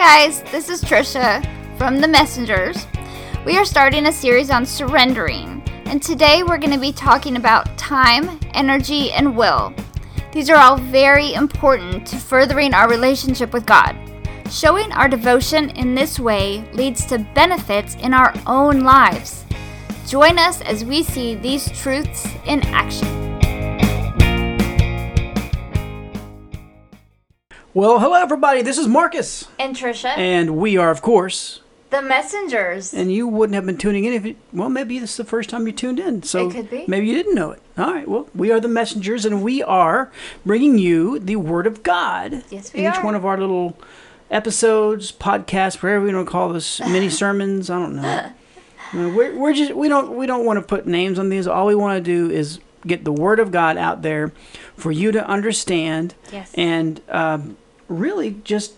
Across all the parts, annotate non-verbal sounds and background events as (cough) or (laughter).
guys, this is Trisha from The Messengers. We are starting a series on surrendering, and today we're going to be talking about time, energy, and will. These are all very important to furthering our relationship with God. Showing our devotion in this way leads to benefits in our own lives. Join us as we see these truths in action. Well, hello everybody. This is Marcus, And Trisha, and we are, of course. The Messengers. And you wouldn't have been tuning in if, it, well, maybe this is the first time you tuned in. So It could be. maybe you didn't know it. All right. Well, we are the messengers, and we are bringing you the Word of God. Yes, we in each one of our little episodes, podcasts, whatever we want to call this, (laughs) mini sermons. I don't know. (laughs) Uh, We're, we're just we don't we don't want to put names on these. All we want to do is get the Word of God out there for you to understand Yes. and um, really just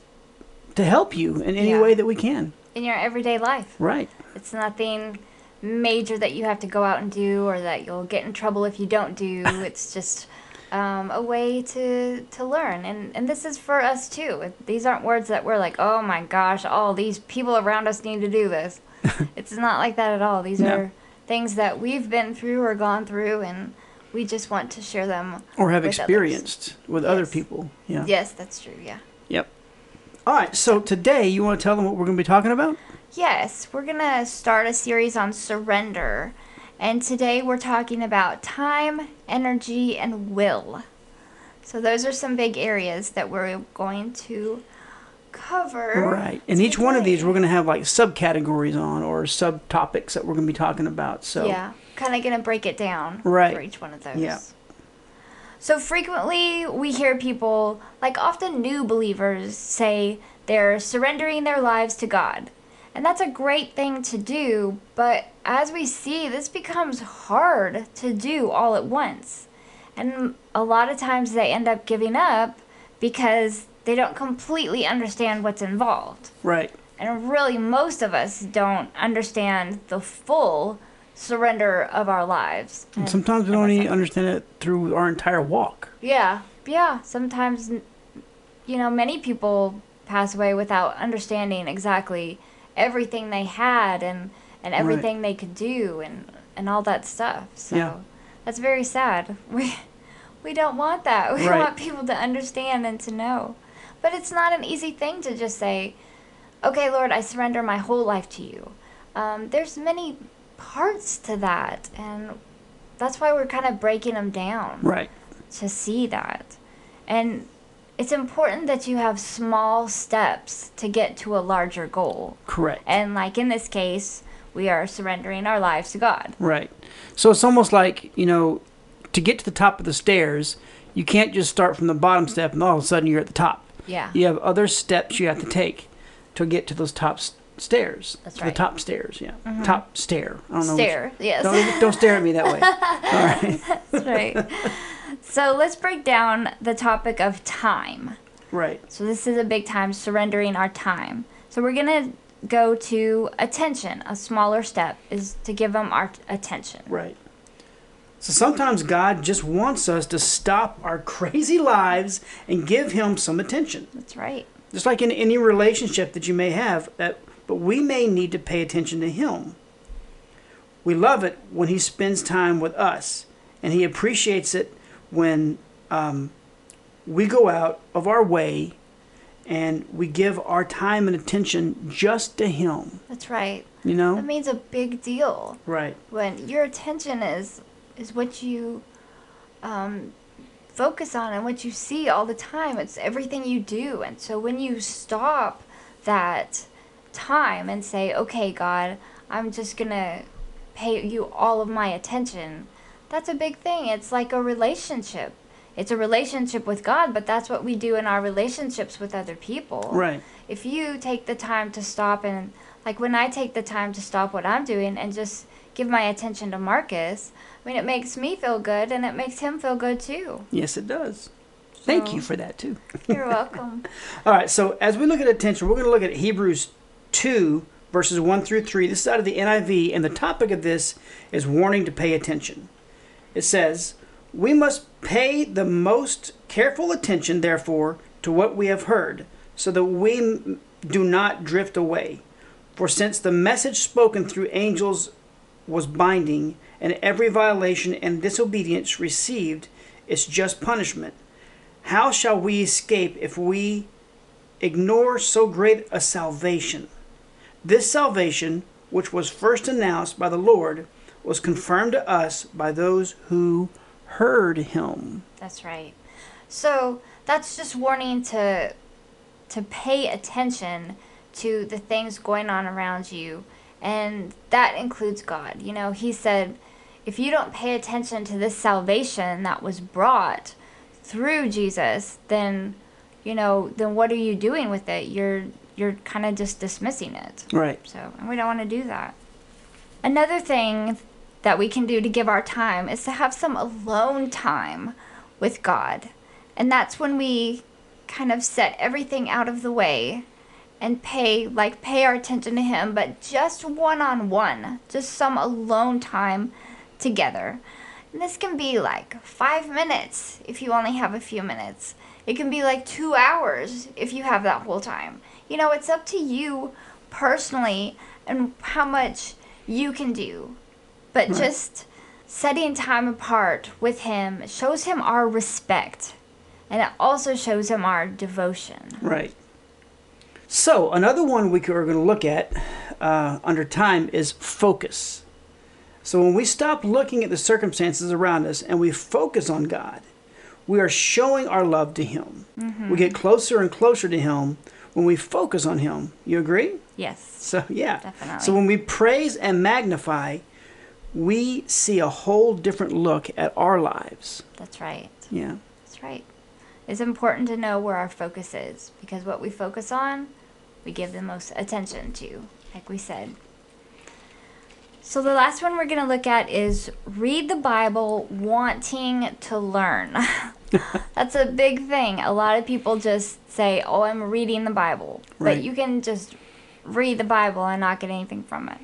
to help you in any Yeah. way that we can. in your everyday life. Right. It's nothing major that you have to go out and do or that you'll get in trouble if you don't do. (laughs) it's just um, a way to to learn. And and this is for us too. These aren't words that we're like, "Oh my gosh, all these people around us need to do this." (laughs) it's not like that at all. These No. are things that we've been through or gone through and we just want to share them. Or have with others. experienced with other people. Yeah. Yes, that's true. Yeah. Yep. All right. So today, you want to tell them what we're going to be talking about? Yes, we're going to start a series on surrender. And today we're talking about time, energy, and will. So those are some big areas that we're going to cover. Right. And each one of these, we're going to have like subcategories on or subtopics that we're going to be talking about. So. Yeah, kind of going to break it down Right. for each one of those. Yeah. So frequently we hear people, like often new believers, say they're surrendering their lives to God. And that's a great thing to do, but as we see, this becomes hard to do all at once. And a lot of times they end up giving up because they don't completely understand what's involved. Right. And really, most of us don't understand the full surrender of our lives. And sometimes we don't even understand it through our entire walk. Yeah, yeah. Sometimes, you know, many people pass away without understanding exactly everything they had and and everything they could do and and all that stuff. So Yeah. that's very sad. (laughs) We we don't want that. We Right. want people to understand and to know. But it's not an easy thing to just say, "Okay, Lord, I surrender my whole life to you." Um, there's many parts to that, and that's why we're kind of breaking them down Right. to see that. And it's important that you have small steps to get to a larger goal. Correct. And like in this case, we are surrendering our lives to God. Right. So it's almost like, you know, to get to the top of the stairs, you can't just start from the bottom step and all of a sudden you're at the top. Yeah. You have other steps you have to take to get to those top stairs. That's right. The top stairs, yeah. Mm-hmm. Top stair. I don't know. Stare. Which, Yes. don't, don't stare at me that way. (laughs) All right. That's right. so let's break down the topic of time. Right. So this is a big time surrendering our time. So we're going to go to attention. A smaller step is to give them our attention. Right. So sometimes God just wants us to stop our (laughs) crazy lives and give Him some attention. That's right. Just like in any relationship that you may have, that, but we may need to pay attention to Him. We love it when He spends time with us, and He appreciates it when um, we go out of our way and we give our time and attention just to Him. That's right. You know? That means a big deal. right. when your attention is is what you um, focus on and what you see all the time it's everything you do and so when you stop that time and say okay god i'm just gonna pay you all of my attention that's a big thing it's like a relationship it's a relationship with god but that's what we do in our relationships with other people Right. if you take the time to stop and like when I take the time to stop what I'm doing and just give my attention to Marcus, I mean it makes me feel good and it makes him feel good too. Yes, it does. Thank you for that too. You're welcome. (laughs) All right, so as we look at attention, we're going to look at Hebrews 2, verses 1 through 3. This is out of the NIV, and the topic of this is warning to pay attention. It says, We must pay the most careful attention, therefore, to what we have heard, so that we do not drift away. For since the message spoken through angels was binding, and every violation and disobedience received its just punishment, how shall we escape if we ignore so great a salvation? This salvation, which was first announced by the Lord, was confirmed to us by those who heard him. That's right. So that's just warning to to pay attention to the things going on around you, and that includes God. You know, He said, if you don't pay attention to this salvation that was brought through Jesus, then you know, then what are you doing with it? You're you're kind of just dismissing it. Right. So, and we don't want to do that. Another thing that we can do to give our time is to have some alone time with God. And that's when we kind of set everything out of the way and pay like pay our attention to him, but just one on one, just some alone time together. And this can be like 5 minutes if you only have a few minutes. It can be like 2 hours if you have that whole time. You know, it's up to you personally and how much you can do. But Right. just setting time apart with him shows him our respect. And it also shows him our devotion. Right. So, another one we are going to look at uh, under time is focus. So, when we stop looking at the circumstances around us and we focus on God, we are showing our love to Him. We get closer and closer to Him when we focus on Him. You agree? Yes. So, yeah. Definitely. So, when we praise and magnify, we see a whole different look at our lives. That's right. Yeah. That's right. It's important to know where our focus is because what we focus on, we give the most attention to, like we said. So, the last one we're going to look at is read the Bible wanting to learn. (laughs) (laughs) That's a big thing. A lot of people just say, Oh, I'm reading the Bible. Right. But you can just read the Bible and not get anything from it.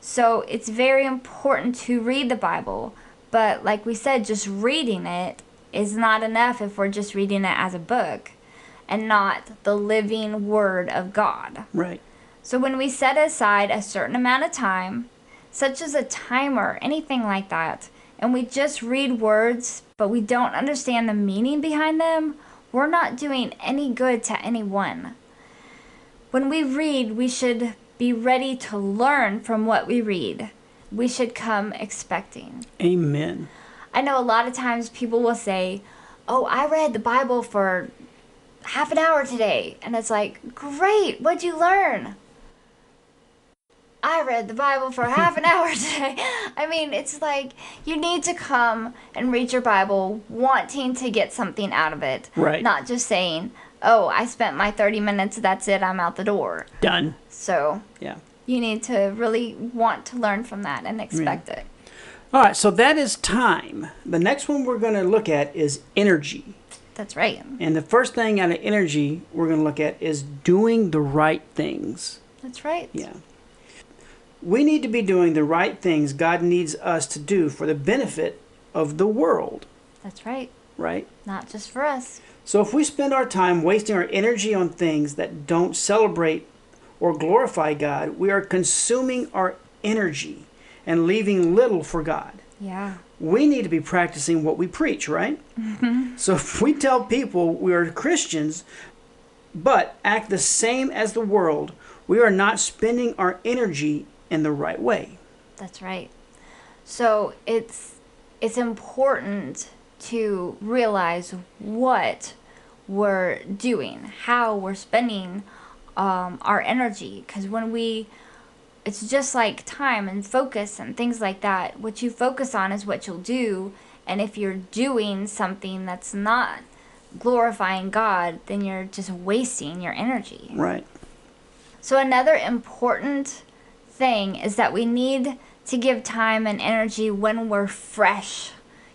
So, it's very important to read the Bible. But, like we said, just reading it is not enough if we're just reading it as a book and not the living Word of God. Right. So when we set aside a certain amount of time, such as a timer, anything like that, and we just read words, but we don't understand the meaning behind them, we're not doing any good to anyone. When we read, we should be ready to learn from what we read. We should come expecting. Amen. I know a lot of times people will say, Oh, I read the Bible for half an hour today. And it's like, Great, what'd you learn? I read the Bible for half an hour (laughs) today. I mean, it's like you need to come and read your Bible wanting to get something out of it. Right. Not just saying, Oh, I spent my 30 minutes, that's it, I'm out the door. Done. So Yeah. you need to really want to learn from that and expect it. All right, so that is time. The next one we're going to look at is energy. That's right. And the first thing out of energy we're going to look at is doing the right things. That's right. Yeah. We need to be doing the right things God needs us to do for the benefit of the world, That's right. right? Not just for us. So if we spend our time wasting our energy on things that don't celebrate or glorify God, we are consuming our energy and leaving little for God. Yeah. we need to be practicing what we preach, right? Mm-hmm. So if we tell people we are Christians, but act the same as the world, we are not spending our energy in the right way. That's right. So it's it's important to realize what we're doing, how we're spending um, our energy. Because when we, it's just like time and focus and things like that. What you focus on is what you'll do. And if you're doing something that's not glorifying God, then you're just wasting your energy. Right. So, another important thing is that we need to give time and energy when we're fresh,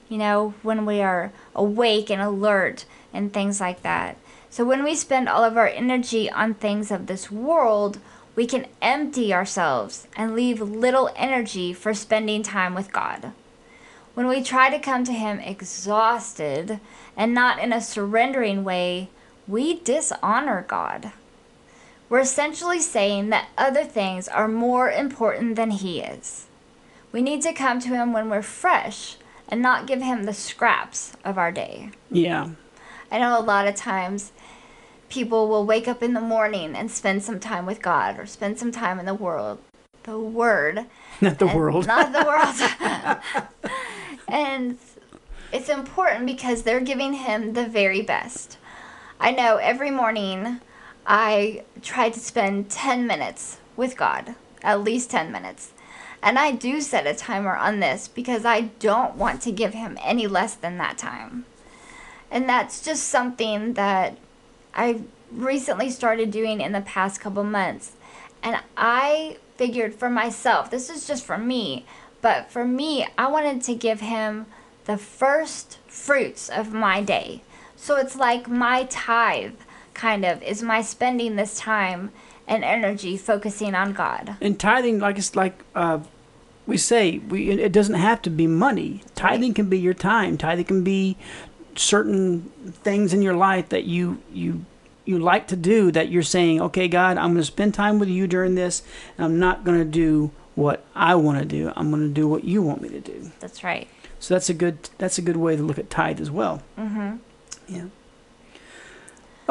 you know, when we are awake and alert and things like that. So, when we spend all of our energy on things of this world, we can empty ourselves and leave little energy for spending time with God. When we try to come to Him exhausted and not in a surrendering way, we dishonor God we're essentially saying that other things are more important than He is. We need to come to Him when we're fresh and not give Him the scraps of our day. Yeah. I know a lot of times people will wake up in the morning and spend some time with God or spend some time in the world, the Word, (laughs) Not the world. not the world. (laughs) (laughs) and it's important because they're giving him the very best. I know every morning I try to spend 10 minutes with God, at least 10 minutes. And I do set a timer on this because I don't want to give him any less than that time. And that's just something that I recently started doing in the past couple months. And I figured for myself, this is just for me, but for me, I wanted to give him the first fruits of my day. So it's like my tithe, kind of, is my spending this time and energy focusing on God. And tithing, like it's like uh, we say, we it doesn't have to be money. Tithing can be your time. Tithing can be certain things in your life that you you you like to do. That you're saying, okay, God, I'm going to spend time with you during this, and I'm not going to do what I want to do. I'm going to do what you want me to do. That's right. So that's a good that's a good way to look at tithe as well. Mm-hmm. Yeah.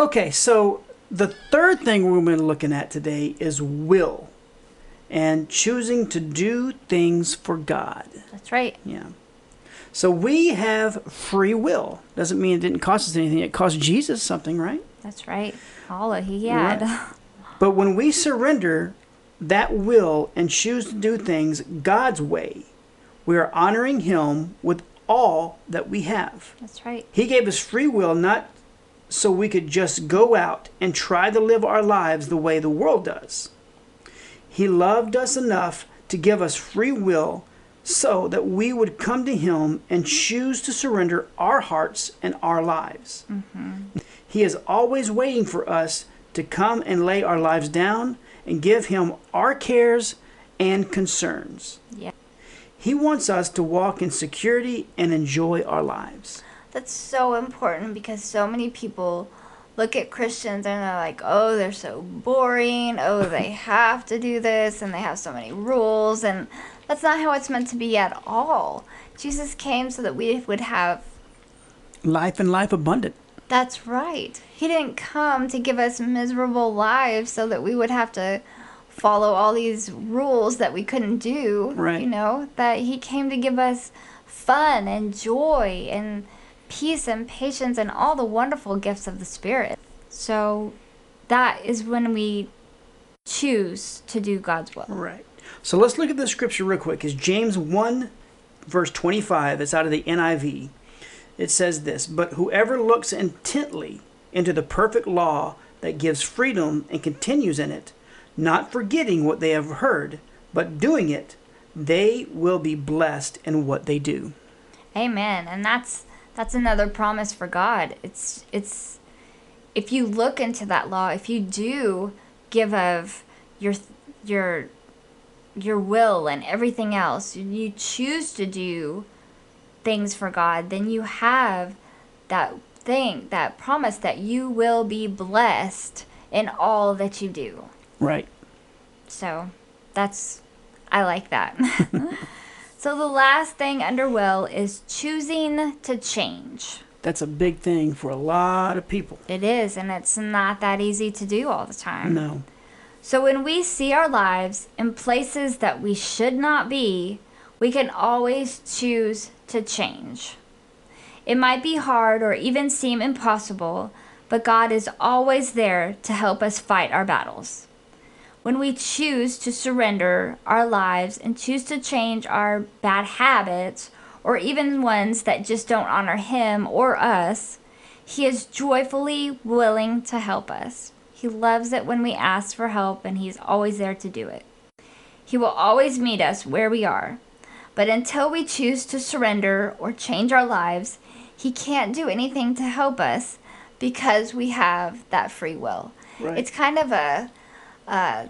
Okay, so the third thing we're going to be looking at today is will and choosing to do things for God. That's right. Yeah. So we have free will. Doesn't mean it didn't cost us anything. It cost Jesus something, right? That's right. All that he had. (laughs) But when we surrender that will and choose to do things God's way, we are honoring Him with all that we have. That's right. He gave us free will not so we could just go out and try to live our lives the way the world does. He loved us enough to give us free will so that we would come to Him and choose to surrender our hearts and our lives. Mm-hmm. He is always waiting for us to come and lay our lives down and give Him our cares and concerns. Yeah. He wants us to walk in security and enjoy our lives. That's so important because so many people look at Christians and they're like, oh, they're so boring. Oh, they (laughs) have to do this and they have so many rules. And that's not how it's meant to be at all. Jesus came so that we would have. Life and life abundant. That's right. He didn't come to give us miserable lives so that we would have to follow all these rules that we couldn't do. Right. You know, that He came to give us fun and joy and peace and patience and all the wonderful gifts of the Spirit. So that is when we choose to do God's will. Right. So let's look at the scripture real quick. Is James 1, verse 25. It's out of the NIV. It says this But whoever looks intently into the perfect law that gives freedom and continues in it, not forgetting what they have heard, but doing it, they will be blessed in what they do. Amen. And that's that's another promise for God. It's it's if you look into that law, if you do give of your your your will and everything else, you choose to do things for God, then you have that thing, that promise that you will be blessed in all that you do. Right. So that's, I like that. (laughs) so the last thing under will is choosing to change. That's a big thing for a lot of people. It is, and it's not that easy to do all the time. No. So when we see our lives in places that we should not be, we can always choose to change. It might be hard or even seem impossible, but God is always there to help us fight our battles. When we choose to surrender our lives and choose to change our bad habits or even ones that just don't honor Him or us, He is joyfully willing to help us. He loves it when we ask for help, and He's always there to do it. He will always meet us where we are. But until we choose to surrender or change our lives, He can't do anything to help us because we have that free will. Right. It's kind of a, a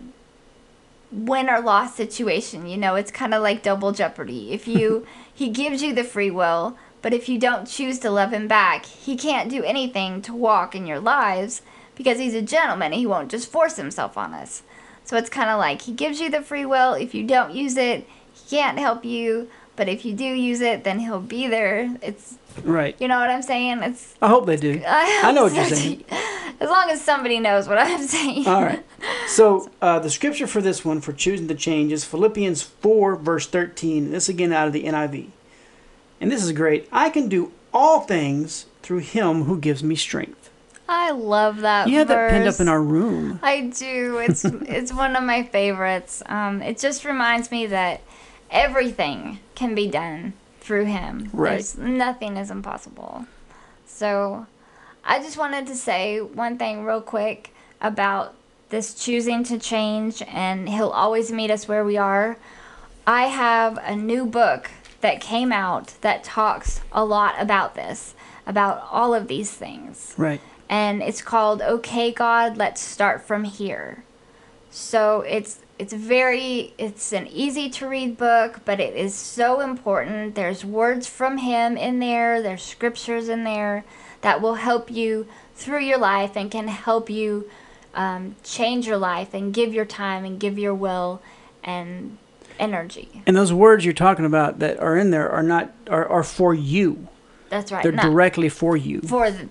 win or loss situation. You know, it's kind of like double jeopardy. If you (laughs) he gives you the free will, but if you don't choose to love him back, he can't do anything to walk in your lives because he's a gentleman. He won't just force himself on us. So it's kind of like he gives you the free will. If you don't use it, he can't help you. But if you do use it, then he'll be there. It's Right. you know what I'm saying. It's I hope they do. I know what you're saying. As long as somebody knows what I'm saying. All right. So uh, the scripture for this one, for choosing to change, is Philippians 4, verse 13. This again out of the NIV. And this is great. I can do all things through him who gives me strength. I love that. You have that pinned up in our room. I do. It's it's one of my favorites. Um, it just reminds me that everything can be done through Him. Right. There's nothing is impossible. So, I just wanted to say one thing real quick about this choosing to change, and He'll always meet us where we are. I have a new book that came out that talks a lot about this, about all of these things Right. and it's called okay god let's start from here so it's it's very it's an easy to read book but it is so important there's words from him in there there's scriptures in there that will help you through your life and can help you um, change your life and give your time and give your will and energy And those words you're talking about that are in there are not are, are for you. that's right They're not directly for you. for the,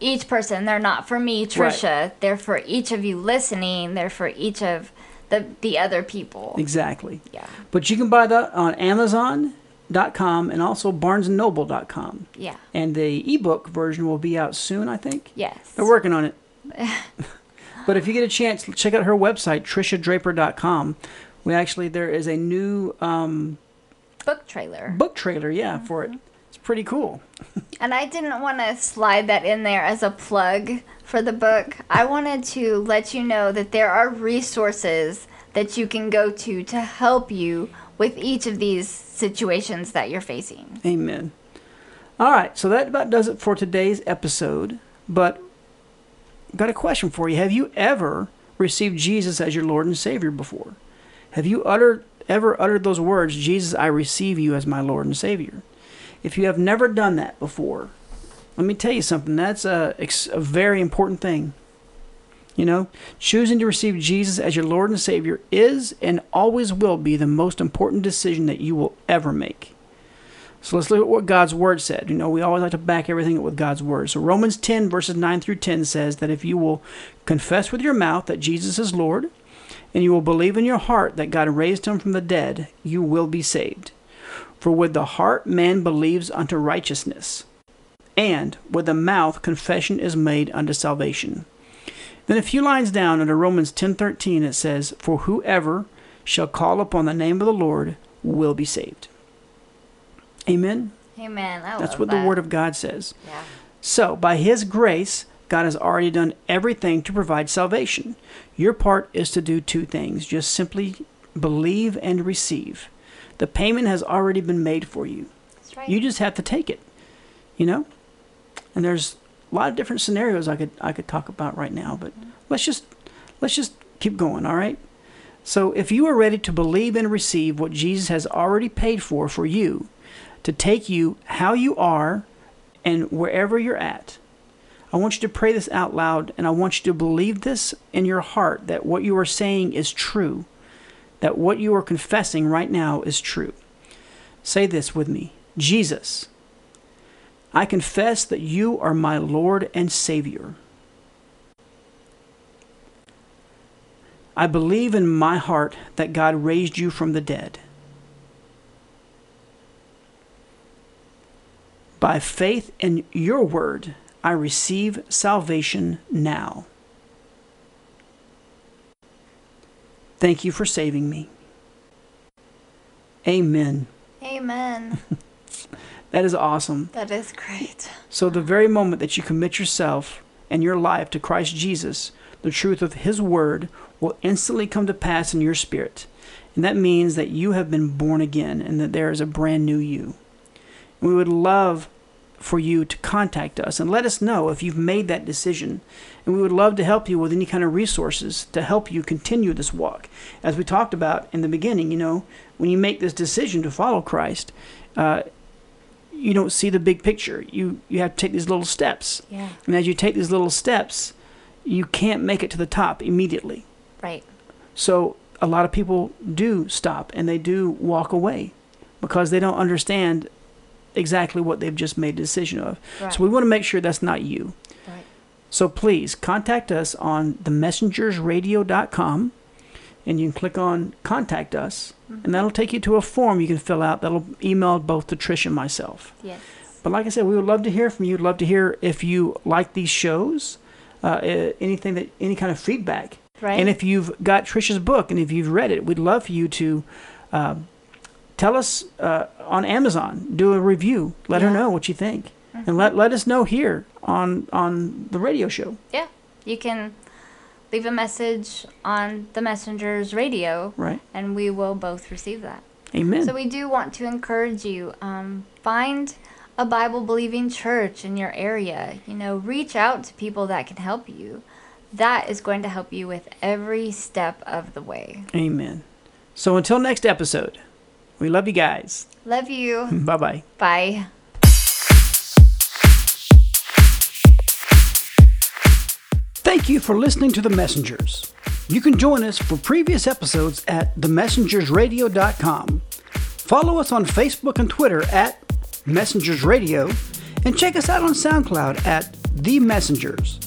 each person. They're not for me, Trisha. They're for each of you listening. They're for each of the the other people. Exactly. Yeah, But you can buy that on Amazon.com and also BarnesandNoble.com. yeah, And the ebook version will be out soon, I think. yes. They're working on it. (laughs) but if you get a chance, check out her website, TrishaDraper.com. We actually there is a new um, Book trailer. book trailer, yeah, for it. It's pretty cool. And I didn't want to slide that in there as a plug for the book. I wanted to let you know that there are resources that you can go to to help you with each of these situations that you're facing. Amen. All right, so that about does it for today's episode. But got a question for you. Have you ever received Jesus as your Lord and Savior before? Have you uttered ever uttered those words, Jesus, I receive you as my Lord and Savior? If you have never done that before, let me tell you something. That's a, a very important thing. You know, choosing to receive Jesus as your Lord and Savior is and always will be the most important decision that you will ever make. So let's look at what God's Word said. You know, we always like to back everything up with God's Word. So Romans 10, verses 9 through 10 says that if you will confess with your mouth that Jesus is Lord, and you will believe in your heart that God raised him from the dead, you will be saved. For with the heart man believes unto righteousness, and with the mouth confession is made unto salvation. Then a few lines down under Romans 10:13 it says, "For whoever shall call upon the name of the Lord will be saved." Amen. Amen. I That's what that. the word of God says. Yeah. So, by His grace, God has already done everything to provide salvation. Your part is to do two things just simply believe and receive. The payment has already been made for you. That's right. You just have to take it. You know? And there's a lot of different scenarios I could I could talk about right now, but mm-hmm. let's just let's just keep going, all right? So, if you are ready to believe and receive what Jesus has already paid for for you, to take you how you are and wherever you're at, I want you to pray this out loud and I want you to believe this in your heart that what you are saying is true, that what you are confessing right now is true. Say this with me Jesus, I confess that you are my Lord and Savior. I believe in my heart that God raised you from the dead. By faith in your word, I receive salvation now. Thank you for saving me. Amen. Amen. (laughs) That is awesome. that is great. So, the very moment that you commit yourself and your life to Christ Jesus, the truth of His Word will instantly come to pass in your spirit. And that means that you have been born again and that there is a brand new you. And we would love for you to contact us and let us know if you've made that decision. And we would love to help you with any kind of resources to help you continue this walk. As we talked about in the beginning, you know, when you make this decision to follow Christ, uh, you don't see the big picture. You you have to take these little steps. Yeah. And as you take these little steps, you can't make it to the top immediately. Right. So a lot of people do stop and they do walk away because they don't understand exactly what they've just made a decision of. Right. So we want to make sure that's not you. Right. So please contact us on themessengersradio.com and you can click on contact us and that'll take you to a form you can fill out that'll email both to Trish and myself. Yes. But like I said, we would love to hear from you. We'd love to hear if you like these shows, uh, uh, anything that, any kind of feedback. Right. And if you've got Trisha's book and if you've read it, we'd love for you to uh, tell us uh, on Amazon, do a review, let her know what you think, and let let us know here on on the radio show. yeah. You can leave a message on the Messenger's radio, Right? and we will both receive that. Amen. So we do want to encourage you. Um, find a Bible believing church in your area. You know, reach out to people that can help you. That is going to help you with every step of the way. Amen. So until next episode, we love you guys. Love you. (laughs) bye bye. Bye. Thank you for listening to The Messengers. You can join us for previous episodes at themessengersradio.com. Follow us on Facebook and Twitter at Messengers Radio, and check us out on SoundCloud at The Messengers.